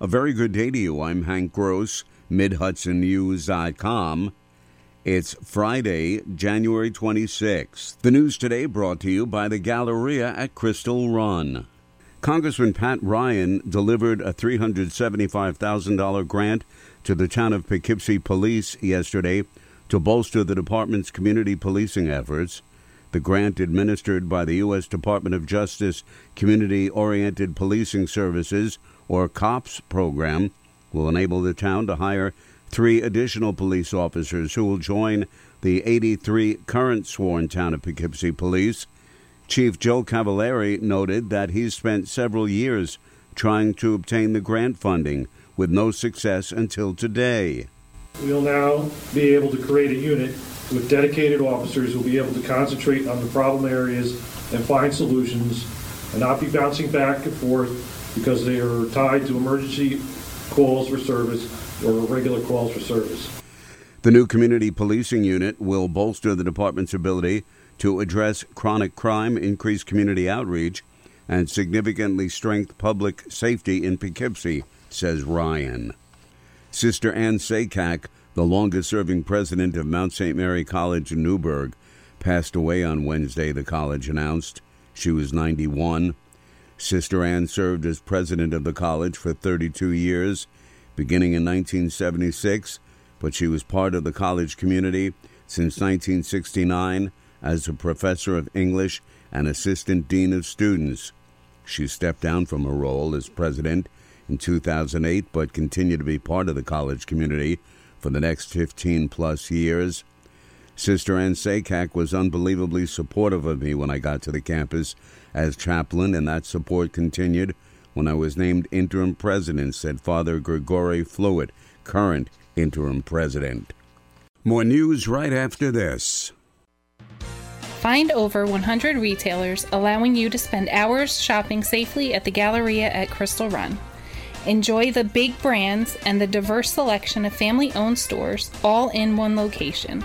A very good day to you. I'm Hank Gross, MidHudsonNews.com. It's Friday, January 26th. The news today brought to you by the Galleria at Crystal Run. Congressman Pat Ryan delivered a $375,000 grant to the town of Poughkeepsie Police yesterday to bolster the department's community policing efforts. The grant, administered by the U.S. Department of Justice Community Oriented Policing Services, or COPS program, will enable the town to hire three additional police officers who will join the 83 current sworn town of Poughkeepsie Police. Chief Joe Cavallari noted that he's spent several years trying to obtain the grant funding with no success until today. We'll now be able to create a unit with dedicated officers who will be able to concentrate on the problem areas and find solutions and not be bouncing back and forth because they are tied to emergency calls for service or regular calls for service. The new community policing unit will bolster the department's ability to address chronic crime, increase community outreach, and significantly strengthen public safety in Poughkeepsie, says Ryan. Sister Ann Sakac the longest serving president of Mount St. Mary College in Newburgh, passed away on Wednesday, the college announced. She was 91. Sister Ann served as president of the college for 32 years, beginning in 1976, but she was part of the college community since 1969 as a professor of English and assistant dean of students. She stepped down from her role as president in 2008 but continued to be part of the college community for the next 15 plus years. Sister Ann Sakac was unbelievably supportive of me when I got to the campus as chaplain, and that support continued when I was named interim president, said Father Gregory Fluet, current interim president. More news right after this. Find over 100 retailers allowing you to spend hours shopping safely at the Galleria at Crystal Run. Enjoy the big brands and the diverse selection of family owned stores all in one location.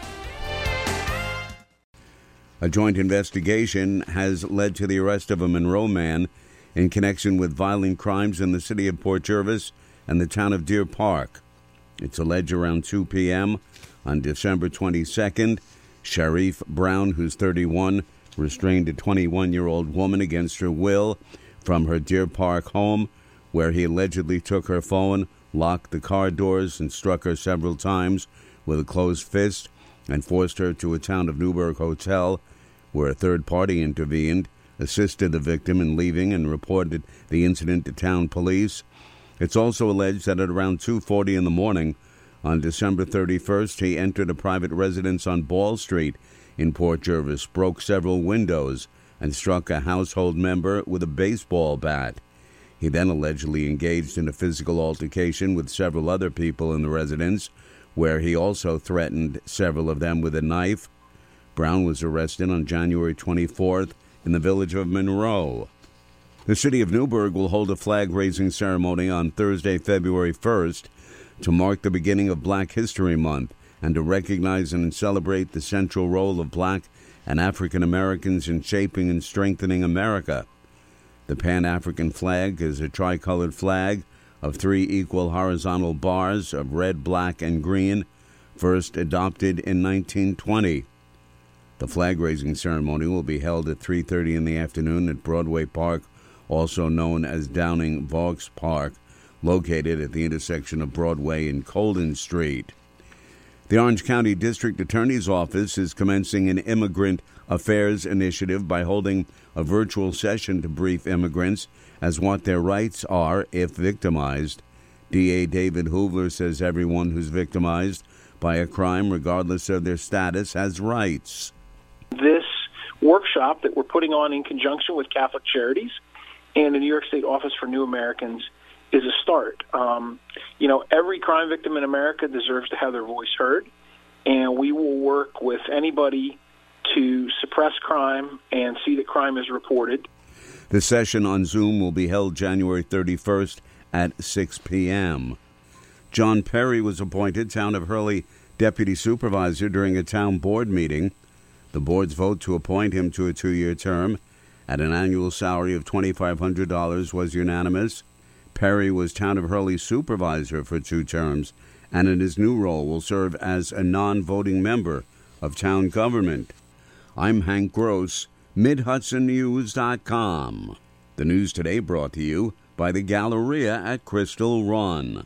A joint investigation has led to the arrest of a Monroe man in connection with violent crimes in the city of Port Jervis and the town of Deer Park. It's alleged around 2 p.m. on December 22nd, Sharif Brown, who's 31, restrained a 21 year old woman against her will from her Deer Park home, where he allegedly took her phone, locked the car doors, and struck her several times with a closed fist and forced her to a town of Newburgh hotel where a third party intervened, assisted the victim in leaving and reported the incident to town police. It's also alleged that at around 2:40 in the morning on December 31st, he entered a private residence on Ball Street in Port Jervis, broke several windows, and struck a household member with a baseball bat. He then allegedly engaged in a physical altercation with several other people in the residence, where he also threatened several of them with a knife. Brown was arrested on January 24th in the village of Monroe. The city of Newburgh will hold a flag raising ceremony on Thursday, February 1st, to mark the beginning of Black History Month and to recognize and celebrate the central role of black and African Americans in shaping and strengthening America. The Pan African flag is a tricolored flag of three equal horizontal bars of red, black, and green, first adopted in 1920. The flag raising ceremony will be held at 3:30 in the afternoon at Broadway Park, also known as Downing Vaux Park, located at the intersection of Broadway and Colden Street. The Orange County District Attorney's Office is commencing an immigrant affairs initiative by holding a virtual session to brief immigrants as what their rights are if victimized. DA David Hoovler says everyone who's victimized by a crime, regardless of their status, has rights. This workshop that we're putting on in conjunction with Catholic Charities and the New York State Office for New Americans is a start. Um, you know, every crime victim in America deserves to have their voice heard, and we will work with anybody to suppress crime and see that crime is reported. The session on Zoom will be held January 31st at 6 p.m. John Perry was appointed Town of Hurley Deputy Supervisor during a town board meeting. The board's vote to appoint him to a two year term at an annual salary of $2,500 was unanimous. Perry was Town of Hurley Supervisor for two terms and in his new role will serve as a non voting member of town government. I'm Hank Gross, MidHudsonNews.com. The news today brought to you by the Galleria at Crystal Run.